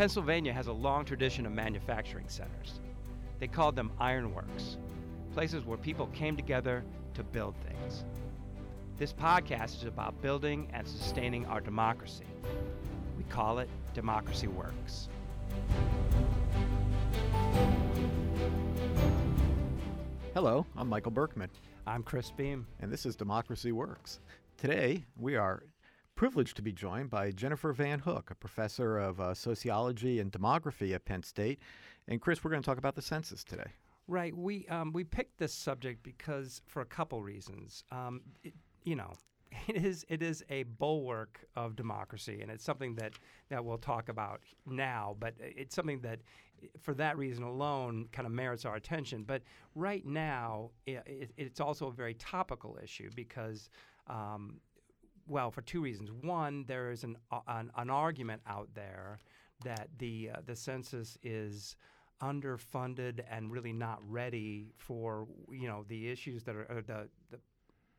Pennsylvania has a long tradition of manufacturing centers. They called them ironworks, places where people came together to build things. This podcast is about building and sustaining our democracy. We call it Democracy Works. Hello, I'm Michael Berkman, I'm Chris Beem. and this is Democracy Works. Today, we are privileged to be joined by Jennifer Van Hook, a professor of uh, sociology and demography at Penn State. And Chris, we're going to talk about the census today. Right. We um, we picked this subject because for a couple reasons. Um, it, you know, it is it is a bulwark of democracy, and it's something that that we'll talk about now. But it's something that, for that reason alone, kind of merits our attention. But right now, it, it, it's also a very topical issue because. Um, well, for two reasons. One, there is an, uh, an, an argument out there that the uh, the census is underfunded and really not ready for you know the issues that are the the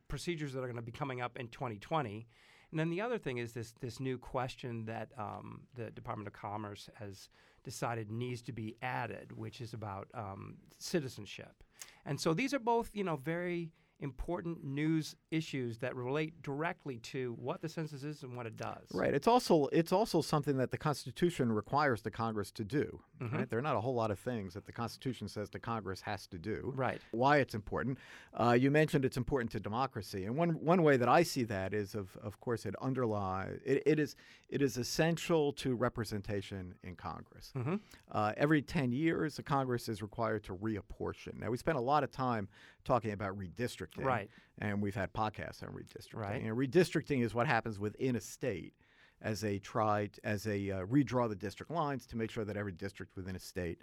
procedures that are going to be coming up in 2020. And then the other thing is this this new question that um, the Department of Commerce has decided needs to be added, which is about um, citizenship. And so these are both you know very important news issues that relate directly to what the census is and what it does. Right. It's also it's also something that the Constitution requires the Congress to do. Mm-hmm. Right. There are not a whole lot of things that the Constitution says the Congress has to do. Right. Why it's important. Uh, you mentioned it's important to democracy, and one one way that I see that is of of course it underlies it, it is it is essential to representation in Congress. Mm-hmm. Uh, every 10 years, the Congress is required to reapportion. Now, we spent a lot of time talking about redistricting. Right. And we've had podcasts on redistricting. Right. And redistricting is what happens within a state as they try, as they uh, redraw the district lines to make sure that every district within a state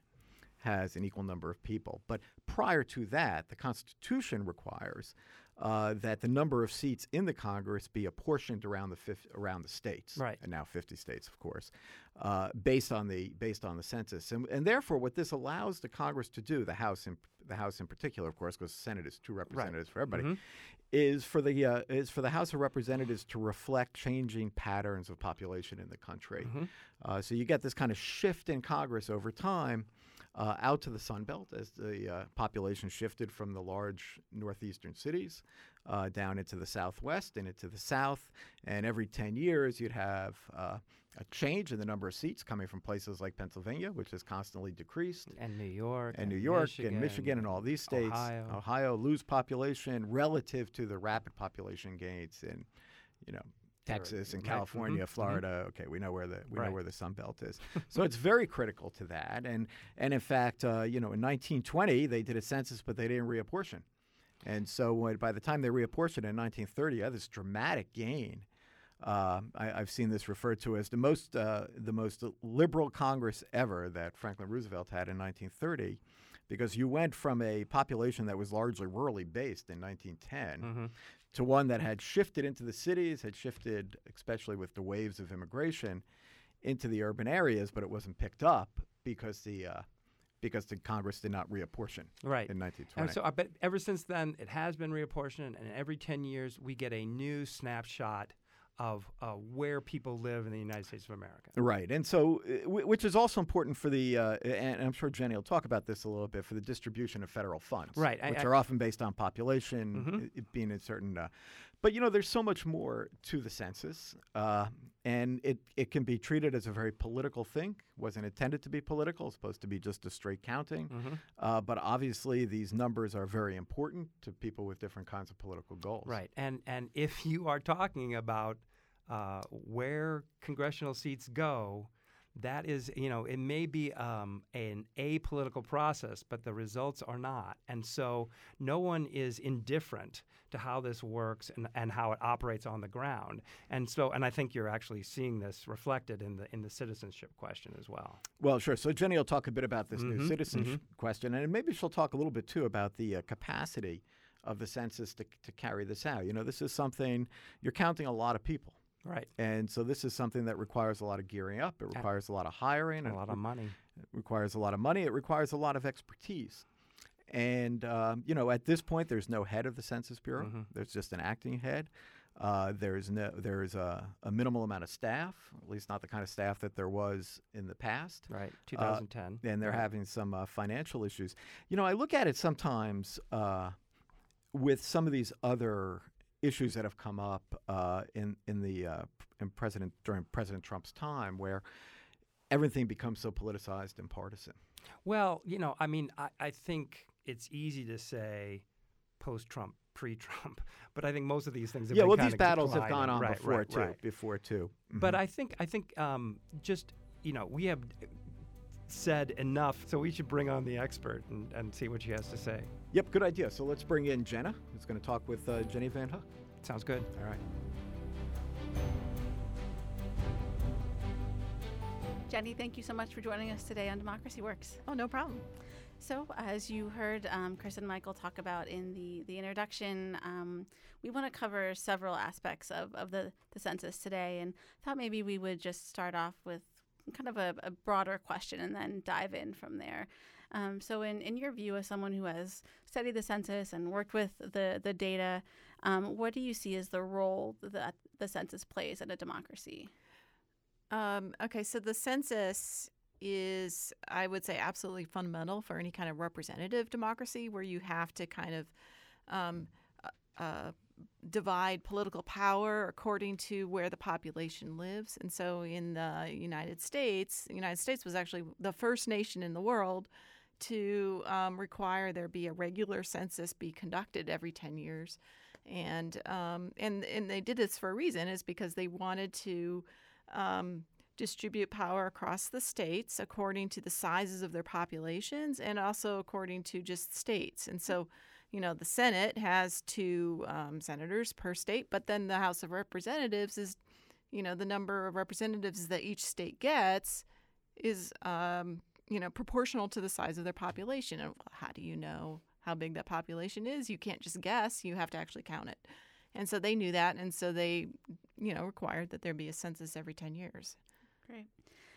has an equal number of people. But prior to that, the Constitution requires uh, that the number of seats in the Congress be apportioned around the fif- around the states, Right. and now 50 states, of course, uh, based on the based on the census, and, and therefore, what this allows the Congress to do, the House in the House in particular, of course, because the Senate is two representatives for everybody, Mhm. is for the uh, is for the House of Representatives to reflect changing patterns of population in the country. Mhm. Uh, so you get this kind of shift in Congress over time uh, out to the Sun Belt as the uh, population shifted from the large northeastern cities uh, down into the Southwest and into the South. And every 10 years, you'd have uh, a change in the number of seats coming from places like Pennsylvania, which has constantly decreased And New York. and New York and Michigan and all these states, Ohio. lose population relative to the rapid population gains in, you know, Texas and right, mhm, California, mhm. Florida. Okay, we know where the we Right. know where the Sun Belt is. so it's very critical to that. And and in fact, uh, you know, in 1920 they did a census, but they didn't reapportion. And so when, by the time they reapportioned in 1930, you had this dramatic gain. Uh, I, I've seen this referred to as the most uh, the most liberal Congress ever that Franklin Roosevelt had in 1930, because you went from a population that was largely rurally based in 1910 hmm to one that had shifted into the cities, had shifted, especially with the waves of immigration, into the urban areas, but it wasn't picked up because the uh, because the Congress did not reapportion Right. in And 1920. so, I bet ever since then, it has been reapportioned, and every 10 years, we get a new snapshot of uh, where people live in the United States of America. Right, and so uh, which is also important for the, uh, and I'm sure Jenny will talk about this a little bit for the distribution of federal funds, Right, which I- are often based on population, Mhm. it being in certain. Uh, but you know, there's so much more to the census, uh, and it it can be treated as a very political thing. wasn't intended to be political; it's supposed to be just a straight counting. hmm Uh, but obviously, these numbers are very important to people with different kinds of political goals. Right. And, and if you are talking about uh, where congressional seats go, that is, you know, it may be um, an apolitical process, but the results are not. And so no one is indifferent to how this works and, and how it operates on the ground. And so, and I think you're actually seeing this reflected in the in the citizenship question as well. Well, sure. So Jenny will talk a bit about this new Mhm, citizenship question, and maybe she'll talk a little bit too about the uh, capacity of the census to, to carry this out. You know, this is something you're counting a lot of people, Right. and so this is something that requires a lot of gearing up. It requires a lot of hiring. A lot of money. It requires a lot of money. It requires a lot of expertise. And, um, you know, at this point, there's no head of the Census Bureau. Mhm. There's just an acting head. Uh, there's no, there's a, a minimal amount of staff, at least not the kind of staff that there was in the past. Right, 2010. and they're right. having some uh, financial issues. You know, I look at it sometimes uh, with some of these other issues that have come up uh, in in the uh, in President during President Trump's time, where everything becomes so politicized and partisan. Well, you know, I mean, I, I think it's easy to say post-Trump, pre-Trump, but I think most of these things have yeah, been well, these battles have gone on right, before right, too. right. Before too. But Mhm. I think I think um, just you know we have said enough, so we should bring on the expert and, and see what she has to say. yep, good idea. So let's bring in Jenna, who's going to talk with uh, Jenny Van Hook. Sounds good. All right. Jenny, thank you so much for joining us today on Democracy Works. Oh, no problem. So, as you heard um, Chris and Michael talk about in the, the introduction, um, we want to cover several aspects of, of the, the census today and thought maybe we would just start off with kind of a, a broader question and then dive in from there. Um, so, in, in your view, as someone who has studied the census and worked with the, the data, um, what do you see as the role that the census plays in a democracy? Um, okay, so the census is, I would say, absolutely fundamental for any kind of representative democracy where you have to kind of um, uh, uh, divide political power according to where the population lives. And so in the United States, the United States was actually the first nation in the world to um, require there be a regular census be conducted every 10 years. And, um, and, and they did this for a reason, is because they wanted to um, distribute power across the states according to the sizes of their populations and also according to just states. And so, you know, the Senate has two um, senators per state, but then the House of Representatives is, you know, the number of representatives that each state gets is, um, you know, proportional to the size of their population. And how do you know how big that population is? You can't just guess, you have to actually count it. And so they knew that, and so they, you know, required that there be a census every 10 years. Great.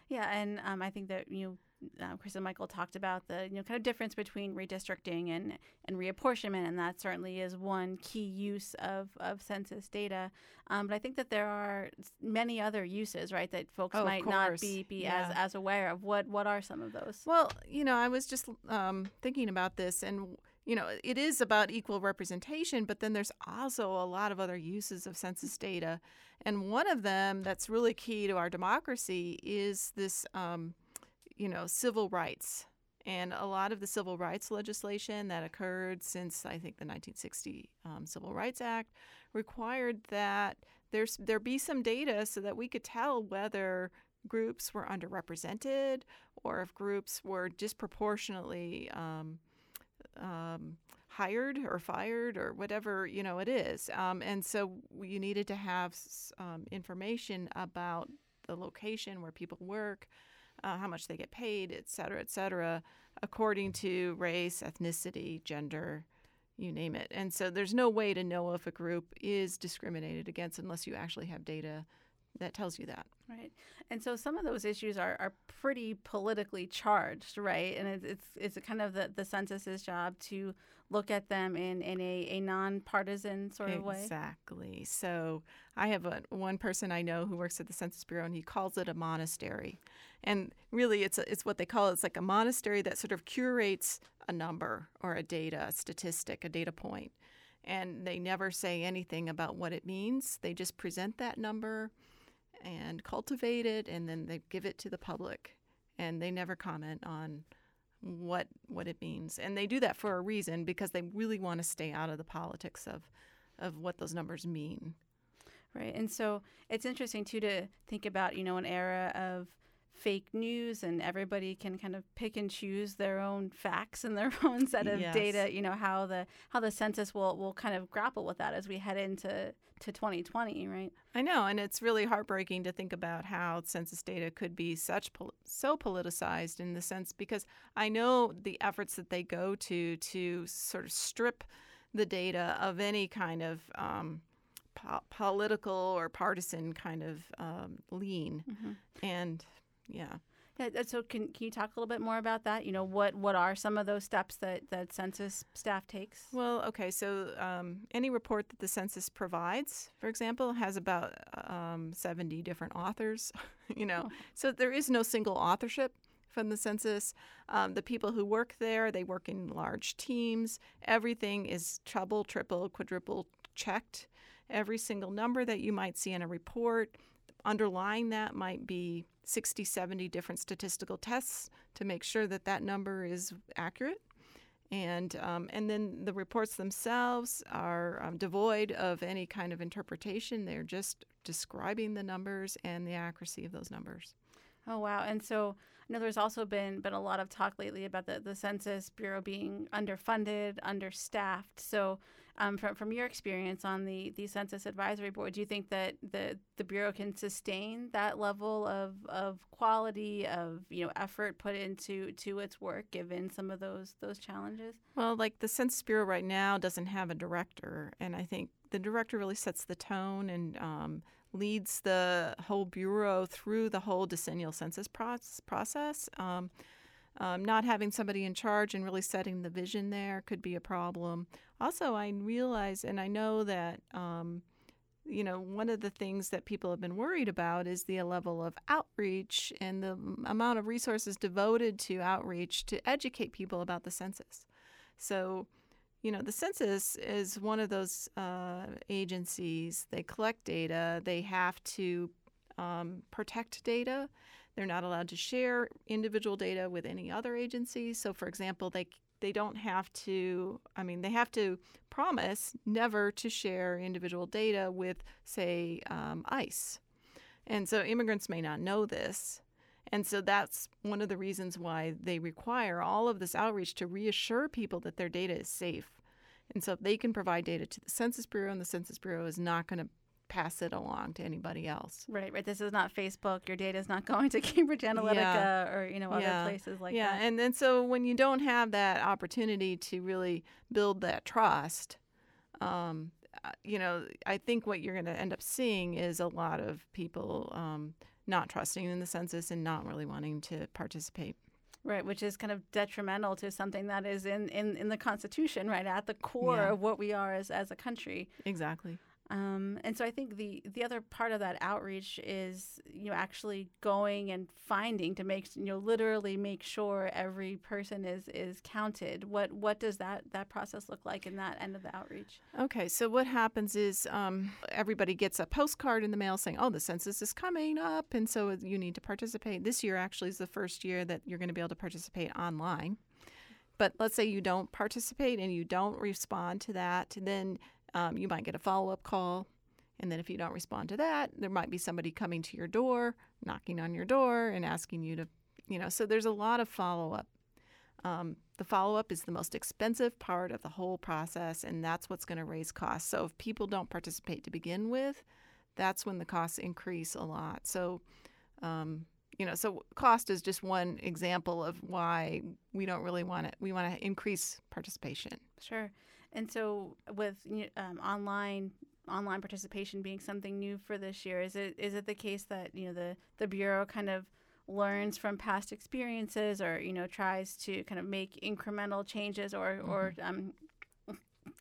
Yeah, and um, I think that you, uh, Chris and Michael talked about the you know kind of difference between redistricting and and reapportionment, and that certainly is one key use of of census data. Um, but I think that there are many other uses, right, that folks Oh, might not be be Yeah. as as aware of. What what are some of those? Well, you know, I was just um, thinking about this, and you know, it is about equal representation, but then there's also a lot of other uses of census data, and one of them that's really key to our democracy is this, um, you know, civil rights. And a lot of the civil rights legislation that occurred since I think the 1960 um, Civil Rights Act required that there's there be some data so that we could tell whether groups were underrepresented or if groups were disproportionately um, um, hired or fired or whatever you know it is. Um, and so you needed to have um, information about the location where people work, uh, how much they get paid, et cetera, et cetera, according to race, ethnicity, gender, you name it. And so there's no way to know if a group is discriminated against unless you actually have data that tells you that. Right. And so some of those issues are, are pretty politically charged, right? And it's it's, it's kind of the, the census's job to look at them in, in a, a nonpartisan sort of way. Exactly. So I have a, one person I know who works at the Census Bureau, and he calls it a monastery. And really, it's a, it's what they call it. It's like a monastery that sort of curates a number or a data, a statistic, a data point, and they never say anything about what it means. They just present that number and cultivate it, and then they give it to the public, and they never comment on what what it means. And they do that for a reason because they really want to stay out of the politics of of what those numbers mean. Right. And so it's interesting too to think about, you know, an era of fake news and everybody can kind of pick and choose their own facts and their own set of Yes. data, you know, how the how the census will will kind of grapple with that as we head into to 2020, right? I know, and it's really heartbreaking to think about how census data could be such pol- so politicized in the sense because I know the efforts that they go to to sort of strip the data of any kind of um, po- political or partisan kind of um, lean, and yeah. Yeah, uh, so can, can you talk a little bit more about that? You know, what, what are some of those steps that, that census staff takes? Well, okay, so um, any report that the census provides, for example, has about um, 70 different authors, you know, so there is no single authorship from the census. Um, the people who work there, they work in large teams. Everything is treble, triple, quadruple checked. Every single number that you might see in a report, underlying that might be 60, 70 different statistical tests to make sure that that number is accurate. And, um, and then the reports themselves are um, devoid of any kind of interpretation. They're just describing the numbers and the accuracy of those numbers. Oh wow! And so I know there's also been been a lot of talk lately about the, the Census Bureau being underfunded, understaffed. So um, from from your experience on the the Census Advisory Board, do you think that the the bureau can sustain that level of, of quality of you know effort put into to its work given some of those those challenges? Well, like the Census Bureau right now doesn't have a director, and I think the director really sets the tone and um, leads the whole bureau through the whole decennial census process. Um, um, not having somebody in charge and really setting the vision there could be a problem. Also, I realize and I know that, um, you know, one of the things that people have been worried about is the level of outreach and the amount of resources devoted to outreach to educate people about the census. So, you know, the census is one of those uh, agencies. They collect data. They have to um, protect data. They're not allowed to share individual data with any other agency. So, for example, they they don't have to. I mean, they have to promise never to share individual data with, say, um, ICE. And so, immigrants may not know this. And so that's one of the reasons why they require all of this outreach to reassure people that their data is safe. And so if they can provide data to the Census Bureau, and the Census Bureau is not going to pass it along to anybody else. Right, right. This is not Facebook. Your data is not going to Cambridge Analytica yeah. or you know other yeah. places like yeah. that. Yeah, and and so when you don't have that opportunity to really build that trust, um, uh, you know, I think what you're going to end up seeing is a lot of people um, not trusting in the census and not really wanting to participate. Right, which is kind of detrimental to something that is in, in, in the Constitution, right, at the core yeah. of what we are as, as a country. Exactly. Um, and so I think the the other part of that outreach is you know actually going and finding to make you know literally make sure every person is is counted. What what does that that process look like in that end of the outreach? Okay, so what happens is um, everybody gets a postcard in the mail saying, "Oh, the census is coming up," and so you need to participate. This year actually is the first year that you're going to be able to participate online. But let's say you don't participate and you don't respond to that, then um, you might get a follow up call. And then if you don't respond to that, there might be somebody coming to your door, knocking on your door, and asking you to, you know, so there's a lot of follow up. Um, the follow up is the most expensive part of the whole process, and that's what's going to raise costs. So if people don't participate to begin with, that's when the costs increase a lot. So, um, you know, so cost is just one example of why we don't really want it. We want to increase participation. Sure. And so, with um, online online participation being something new for this year, is it is it the case that you know the the bureau kind of learns from past experiences, or you know tries to kind of make incremental changes or mm-hmm. or um,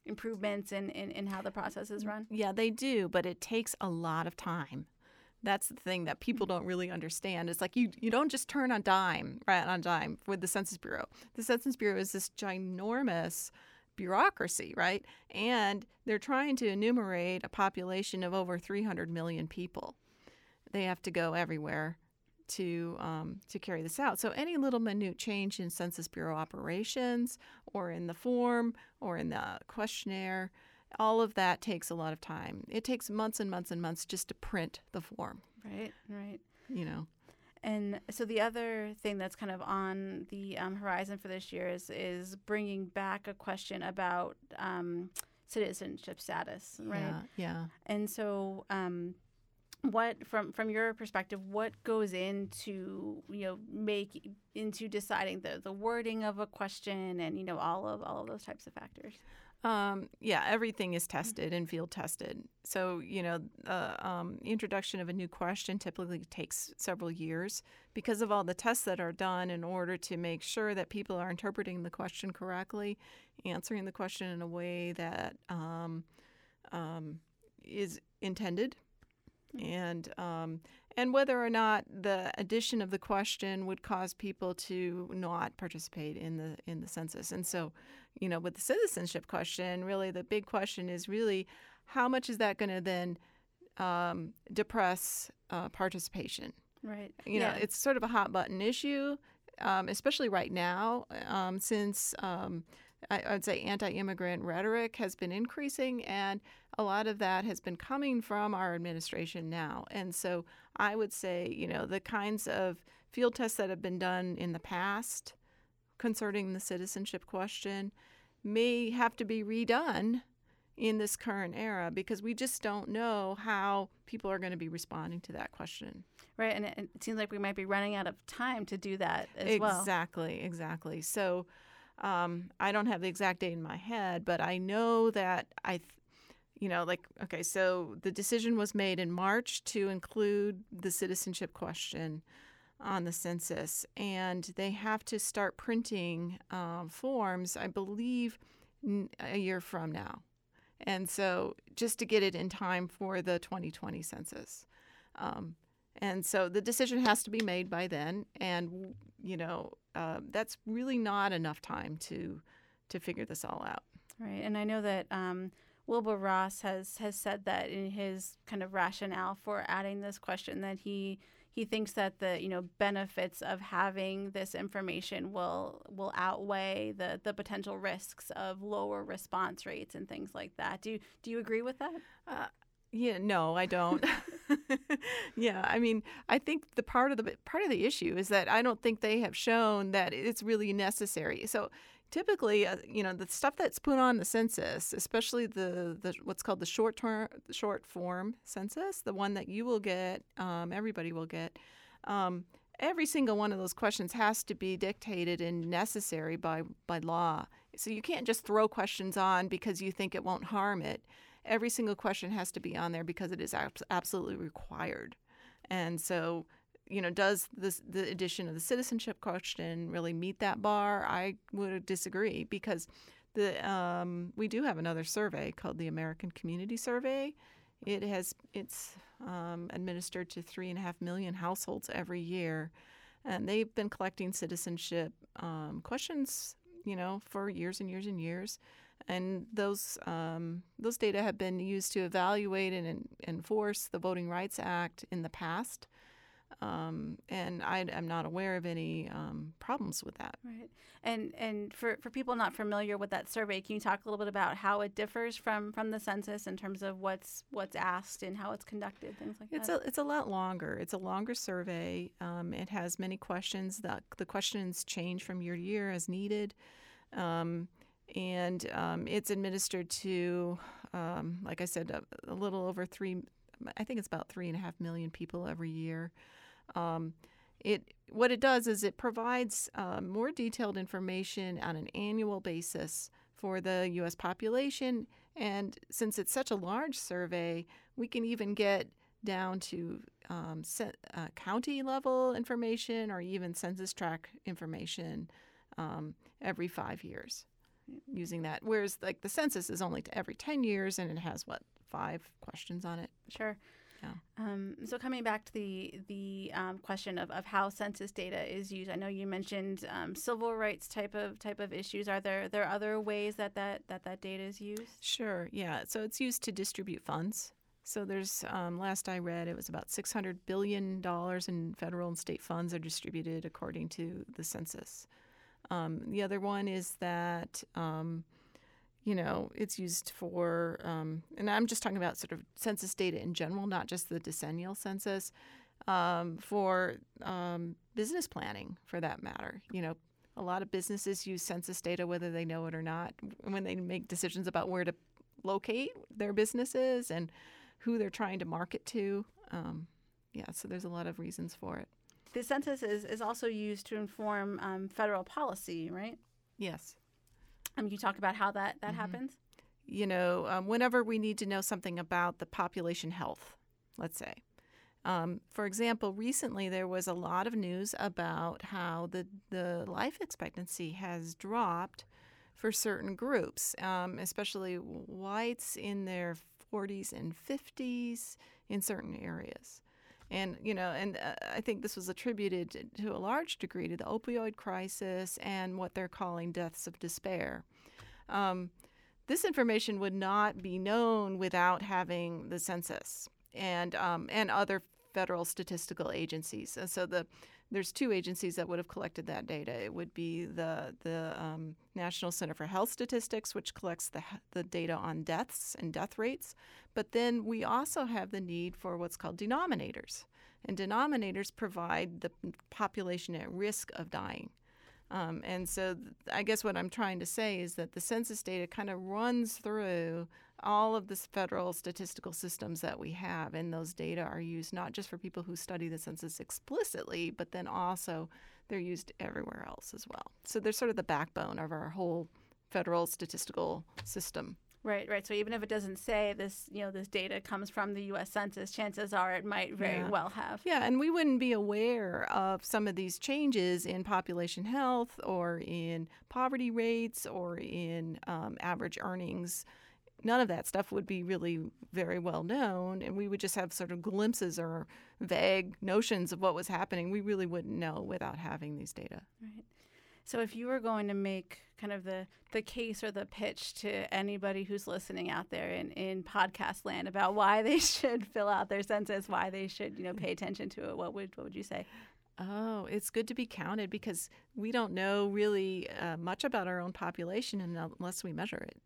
improvements in, in in how the process is run? Yeah, they do, but it takes a lot of time. That's the thing that people don't really understand. It's like you you don't just turn on dime right on dime with the Census Bureau. The Census Bureau is this ginormous bureaucracy, right? And they're trying to enumerate a population of over 300 million people. They have to go everywhere to um, to carry this out. So any little minute change in Census Bureau operations, or in the form, or in the questionnaire, all of that takes a lot of time. It takes months and months and months just to print the form. Right, right. You know. And so the other thing that's kind of on the um, horizon for this year is is bringing back a question about um, citizenship status, right? Yeah. yeah. And so, um, what from from your perspective, what goes into you know make into deciding the the wording of a question and you know all of all of those types of factors? Um, yeah, everything is tested and field tested. So, you know, the um, introduction of a new question typically takes several years because of all the tests that are done in order to make sure that people are interpreting the question correctly, answering the question in a way that um, um, is intended, and um, and whether or not the addition of the question would cause people to not participate in the in the census. And so, you know, with the citizenship question, really the big question is really how much is that going to then um, depress uh, participation? Right. You know, it's sort of a hot button issue, um, especially right now, um, since um, I, I would say anti-immigrant rhetoric has been increasing, and a lot of that has been coming from our administration now. And so I would say, you know, the kinds of field tests that have been done in the past concerning the citizenship question may have to be redone in this current era because we just don't know how people are going to be responding to that question. Right, and it, it seems like we might be running out of time to do that as exactly, well. Exactly, exactly. So um, I don't have the exact date in my head, but I know that I, th- you know, like, okay, so the decision was made in March to include the citizenship question on the census, and they have to start printing um, forms, I believe, n- a year from now. And so just to get it in time for the 2020 census. Um, and so the decision has to be made by then. And, you know, uh, that's really not enough time to to figure this all out. Right, and I know that um, Wilbur Ross has has said that in his kind of rationale for adding this question that he he thinks that the you know benefits of having this information will will outweigh the the potential risks of lower response rates and things like that. Do you, do you agree with that? Uh, yeah, no, I don't. yeah, I mean, I think the part of the part of the issue is that I don't think they have shown that it's really necessary. So typically, uh, you know, the stuff that's put on the census, especially the, the what's called the short term, short form census, the one that you will get, um, everybody will get. Um, every single one of those questions has to be dictated and necessary by by law. So you can't just throw questions on because you think it won't harm it every single question has to be on there because it is absolutely required. And so, you know, does this the addition of the citizenship question really meet that bar? I would disagree because the um, we do have another survey called the American Community Survey. It has it's um, administered to three and a half million households every year, and they've been collecting citizenship um, questions, you know, for years and years and years and those um, those data have been used to evaluate and enforce the Voting Rights Act in the past. Um, and I am not aware of any um, problems with that. Right. And and for, for people not familiar with that survey, can you talk a little bit about how it differs from, from the census in terms of what's what's asked and how it's conducted, things like it's that? A, it's a lot longer. It's a longer survey. Um, it has many questions. That the questions change from year to year as needed. Um, and um, it's administered to, um, like I said, a, a, little over three. I think it's about three and a half million people every year. Um, it what it does is it provides uh, more detailed information on an annual basis for the U.S. population, and since it's such a large survey, we can even get down to um, uh, county level information or even census tract information um, every five years using that. Whereas like the census is only to every 10 years and it has what, five questions on it? Sure. Yeah. Um, so coming back to the the um, question of, of how census data is used, I know you mentioned um, civil rights type of type of issues. Are there there other ways that that, that that data is used? Sure. Yeah. So it's used to distribute funds. So there's um, last I read, it was about six hundred billion dollars in federal and state funds are distributed according to the census. Um, the other one is that, um, you know, it's used for, um, and I'm just talking about sort of census data in general, not just the decennial census, um, for um, business planning for that matter. You know, a lot of businesses use census data whether they know it or not when they make decisions about where to locate their businesses and who they're trying to market to. Um, yeah, so there's a lot of reasons for it. The census is, is also used to inform um, federal policy, right? Yes. Um, you talk about how that, that mm-hmm. happens? you know, um, whenever we need to know something about the population health, let's say. Um, for example, recently there was a lot of news about how the, the life expectancy has dropped for certain groups, um, especially whites in their 40s and 50s in certain areas. And, you know, and uh, I think this was attributed to, a large degree to the opioid crisis and what they're calling deaths of despair. Um, this information would not be known without having the census and um, and other federal statistical agencies. And so the there's two agencies that would have collected that data. It would be the the um, National Center for Health Statistics, which collects the the data on deaths and death rates. But then we also have the need for what's called denominators, and denominators provide the population at risk of dying. Um, and so th- I guess what I'm trying to say is that the census data kind of runs through all of the federal statistical systems that we have, and those data are used not just for people who study the census explicitly, but then also they're used everywhere else as well. So they're sort of the backbone of our whole federal statistical system. Right, right. So even if it doesn't say this, you know, this data comes from the U.S. Census, chances are it might very Yeah. well have. Yeah, and we wouldn't be aware of some of these changes in population health or in poverty rates or in um, average earnings. None of that stuff would be really very well known, and we would just have sort of glimpses or vague notions of what was happening. We really wouldn't know without having these data. Right. So if you were going to make kind of the, the case or the pitch to anybody who's listening out there in, in podcast land about why they should fill out their census, why they should, you know, pay attention to it, what would what would you say? Oh, it's good to be counted because we don't know really uh, much about our own population unless we measure it.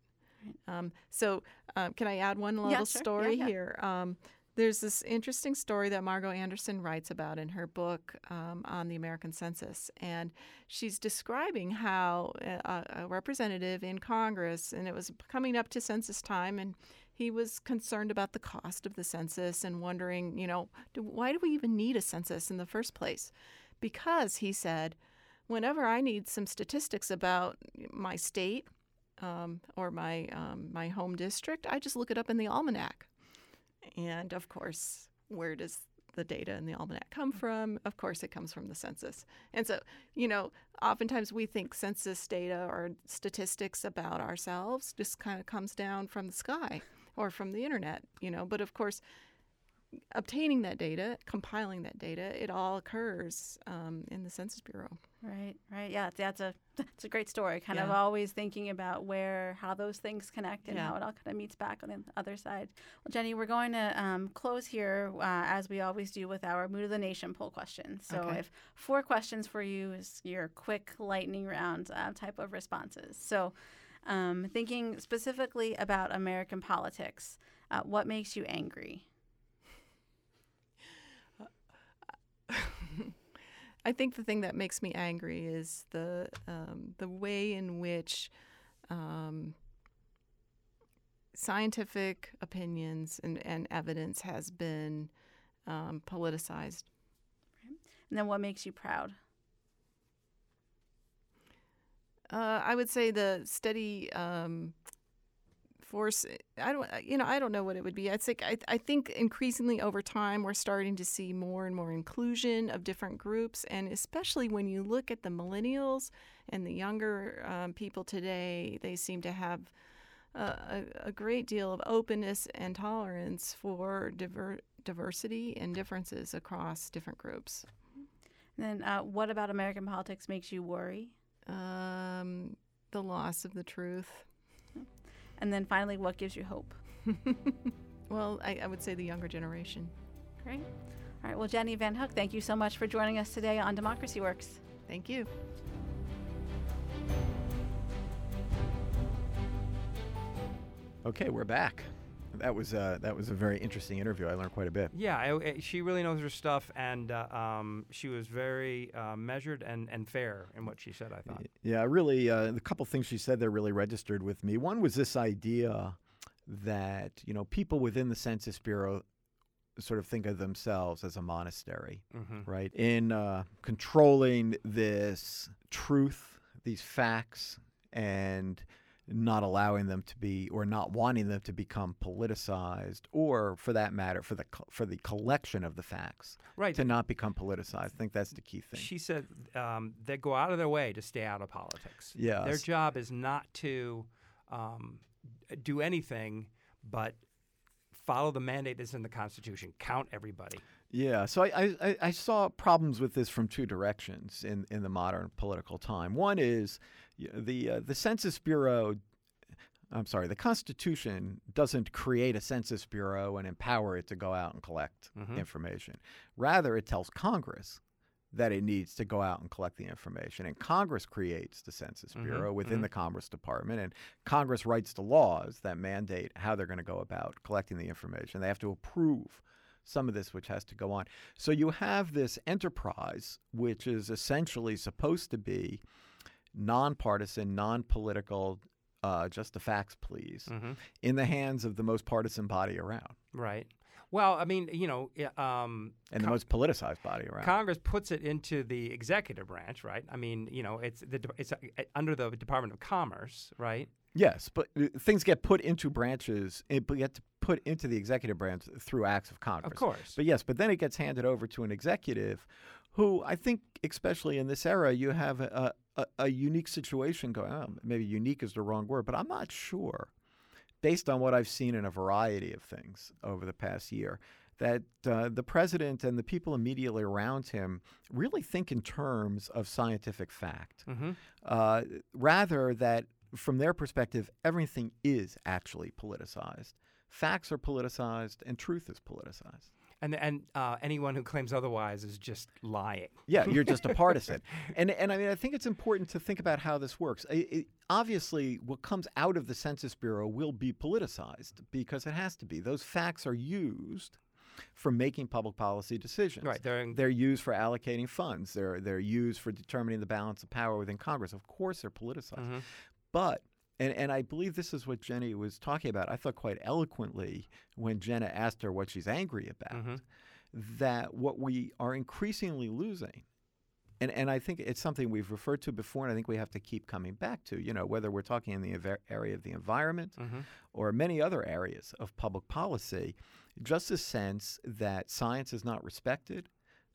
Um, so, um, can I add one little sure. Yeah, story yeah. here? Um, there's this interesting story that Margo Anderson writes about in her book um, on the American Census. And she's describing how a, a representative in Congress, and it was coming up to census time, and he was concerned about the cost of the census and wondering, you know, do, why do we even need a census in the first place? Because he said, whenever I need some statistics about my state um, or my um, my home district, I just look it up in the almanac. And of course, where does the data in the almanac come from? Of course, it comes from the census. And so, you know, oftentimes we think census data or statistics about ourselves just kind of comes down from the sky or from the internet, you know. But of course, obtaining that data, compiling that data, it all occurs um, in the Census Bureau. Right, right. Yeah, that's a that's a great story. Kind of always thinking about where how those things connect and Yeah. how it all kind of meets back on the other side. Well, Jenny, we're going to um, close here uh, as we always do with our Mood of the Nation poll questions. So, Okay. if four questions for you is your quick lightning round uh, type of responses. So, um, thinking specifically about American politics, uh, what makes you angry? I think the thing that makes me angry is the um, the way in which um, scientific opinions and, and evidence has been um, politicized. And then, what makes you proud? Uh, I would say the steady um, force. I don't, you know, I don't know what it would be. I think I, I think increasingly over time we're starting to see more and more inclusion of different groups, and especially when you look at the millennials and the younger um, people today, they seem to have a, a, a great deal of openness and tolerance for diver, diversity and differences across different groups. And then, uh, what about American politics makes you worry? Um, the loss of the truth. And then finally, what gives you hope? Well, I, I would say the younger generation. Great. All right. Well, Jenny Van Hook, thank you so much for joining us today on Democracy Works. Thank you. Okay, we're back. That was uh, that was a very interesting interview. I learned quite a bit. Yeah, I, I- she really knows her stuff, and uh, um, she was very uh, measured and, and fair in what she said. I thought. Yeah, really, uh, the couple things she said there really registered with me. One was this idea that you know people within the Census Bureau sort of think of themselves as a monastery, Mm-hmm. right? In uh, controlling this truth, these facts, and not allowing them to be or not wanting them to become politicized or for that matter for the for the collection of the facts Right. to not become politicized i think that's the key thing She said um, they go out of their way to stay out of politics. Yes. Their job is not to um, do anything but follow the mandate that's in the Constitution. Count everybody. Yeah, so I, I- I, saw problems with this from two directions in, in the modern political time. One is the uh, the Census Bureau. I'm sorry, the Constitution doesn't create a Census Bureau and empower it to go out and collect Mhm. information. Rather, it tells Congress that it needs to go out and collect the information. And Congress creates the Census Mhm, Bureau within mhm. the Commerce Department, and Congress writes the laws that mandate how they're going to go about collecting the information. They have to approve some of this, which has to go on. So you have this enterprise, which is essentially supposed to be nonpartisan, non political, uh, just the facts, please, Mm-hmm. in the hands of the most partisan body around Right. Well, I mean, you know, um, and the most politicized body around. Congress puts it into the executive branch, right? I mean, you know, it's the it's uh, under the Department of Commerce, right? Yes, but uh, things get put into branches, it but get put into the executive branch through acts of Congress. Of course. But yes, but then it gets handed over to an executive who I think, especially in this era, you have a, a, a unique situation going on. Maybe unique is the wrong word, but I'm not sure, based on what I've seen in a variety of things over the past year, that uh, the president and the people immediately around him really think in terms of scientific fact mm-hmm. uh, rather that from their perspective, everything is actually politicized. Facts are politicized and truth is politicized. And and uh, anyone who claims otherwise is just lying. Yeah, you're just a partisan. And and I mean, I think it's important to think about how this works. I- I- obviously, what comes out of the Census Bureau will be politicized because it has to be. Those facts are used for making public policy decisions. Right. They're in, They're used for allocating funds. They're they're used for determining the balance of power within Congress. Of course, they're politicized. Mhm. But and, and I believe this is what Jenny was talking about. I thought quite eloquently when Jenna asked her what she's angry about, Mhm. that what we are increasingly losing, and, and I think it's something we've referred to before, and I think we have to keep coming back to, you know, whether we're talking in the area of the environment Mhm. or many other areas of public policy, just a sense that science is not respected,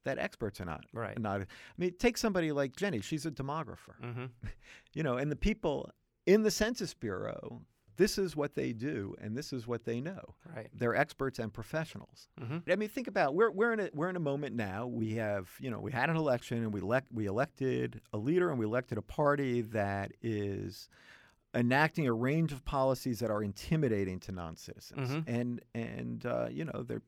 that experts are not. Right. Not, I mean, take somebody like Jenny. She's a demographer Mhm. you know, and the people in the Census Bureau, this is what they do and this is what they know. Right. They're experts and professionals. Mhm. I mean, think about we're we're in a we're in a moment now. We have you know we had an election and we elect we elected a leader and we elected a party that is enacting a range of policies that are intimidating to non-citizens. Mhm. And and uh, you know they're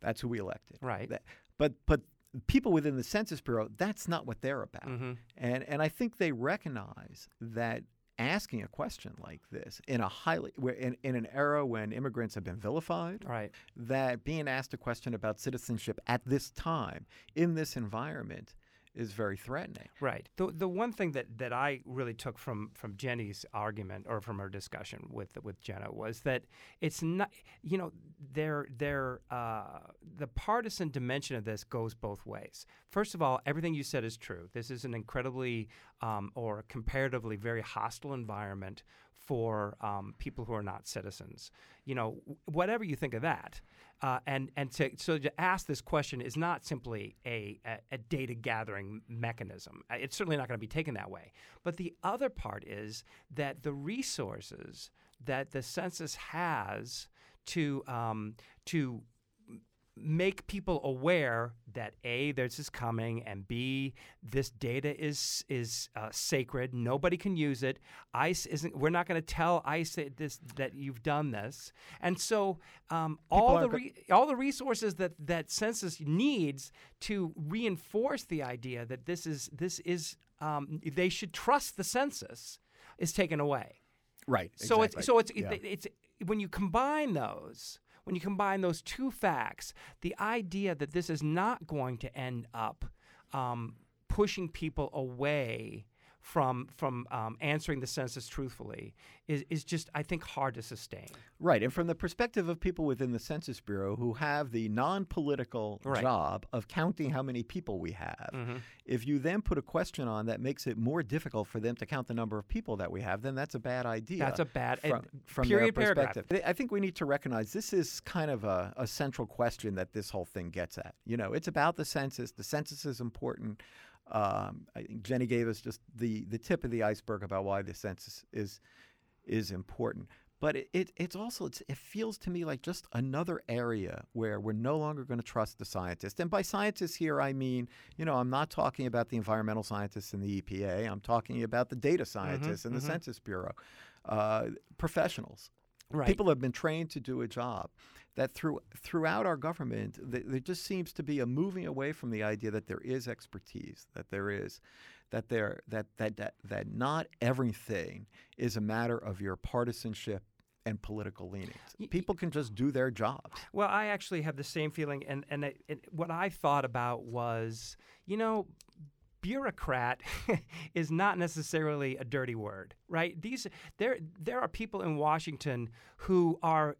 that's who we elected. Right. That- but but people within the Census Bureau, that's not what they're about. Mhm. And and I think they recognize that asking a question like this in a highly in, in an era when immigrants have been vilified, Right. that being asked a question about citizenship at this time in this environment is very threatening. Right. The the one thing that, that I really took from, from Jenny's argument or from her discussion with with Jenna was that it's not you know their their uh, the partisan dimension of this goes both ways. First of all, everything you said is true. This is an incredibly um, or comparatively very hostile environment for um, people who are not citizens. You know, whatever you think of that, uh, and and to, so to ask this question is not simply a, a, a data gathering mechanism. Uh, It's certainly not going to be taken that way. But the other part is that the resources that the census has to um, to make people aware that a this is coming and b this data is is uh, sacred nobody can use it ice isn't we're not going to tell ice that this that you've done this and so um, all the re- all the resources that that census needs to reinforce the idea that this is this is um, they should trust the census is taken away Right. so it's so it's Yeah. it, it's when you combine those, when you combine those two facts, the idea that this is not going to end up um, pushing people away from from um, answering the census truthfully is, is just I think hard to sustain. Right, and from the perspective of people within the Census Bureau who have the non-political Right. job of counting how many people we have, if you then put a question on that makes it more difficult for them to count the number of people that we have, then that's a bad idea. That's a bad- from, and from period, their paragraph. perspective. I think we need to recognize this is kind of a, a central question that this whole thing gets at. You know, it's about the census. The census is important. Um, I think Jenny gave us just the the tip of the iceberg about why the census is is important. But it, it it's also it's, it feels to me like just another area where we're no longer going to trust the scientists. And by scientists here, I mean you know I'm not talking about the environmental scientists in the EPA. I'm talking about the data scientists in the Census Bureau, uh, professionals. Right. People have been trained to do a job. That through throughout our government, th- there just seems to be a moving away from the idea that there is expertise, that there is, that there that that that, that not everything is a matter of your partisanship and political leanings. People can just do their jobs. Well, I actually have the same feeling, and and it, it, what I thought about was, you know, bureaucrat is not necessarily a dirty word, right? These there there are people in Washington who are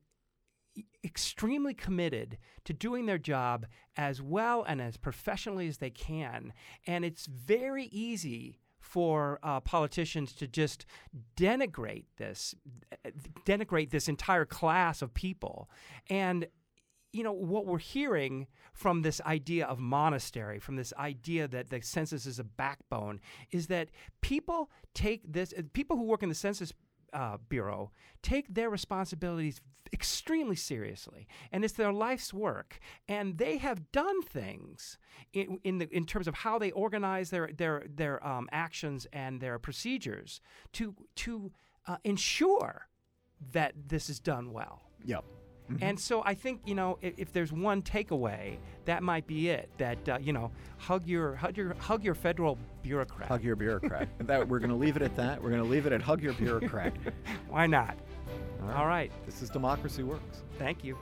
extremely committed to doing their job as well and as professionally as they can, and it's very easy for uh, politicians to just denigrate this, denigrate this entire class of people, and you know what we're hearing from this idea of monastery from this idea that the census is a backbone is that people take this people who work in the census uh, bureau take their responsibilities extremely seriously and it's their life's work and they have done things in, in, the, in terms of how they organize their, their, their um, actions and their procedures to, to uh, ensure that this is done well Yep. And so I think you know if, if there's one takeaway, that might be it. That uh, you know, hug your hug your hug your federal bureaucrat. Hug your bureaucrat. that we're going to leave it at that. We're going to leave it at hug your bureaucrat. Why not? All right. All right. This is democracy works. Thank you.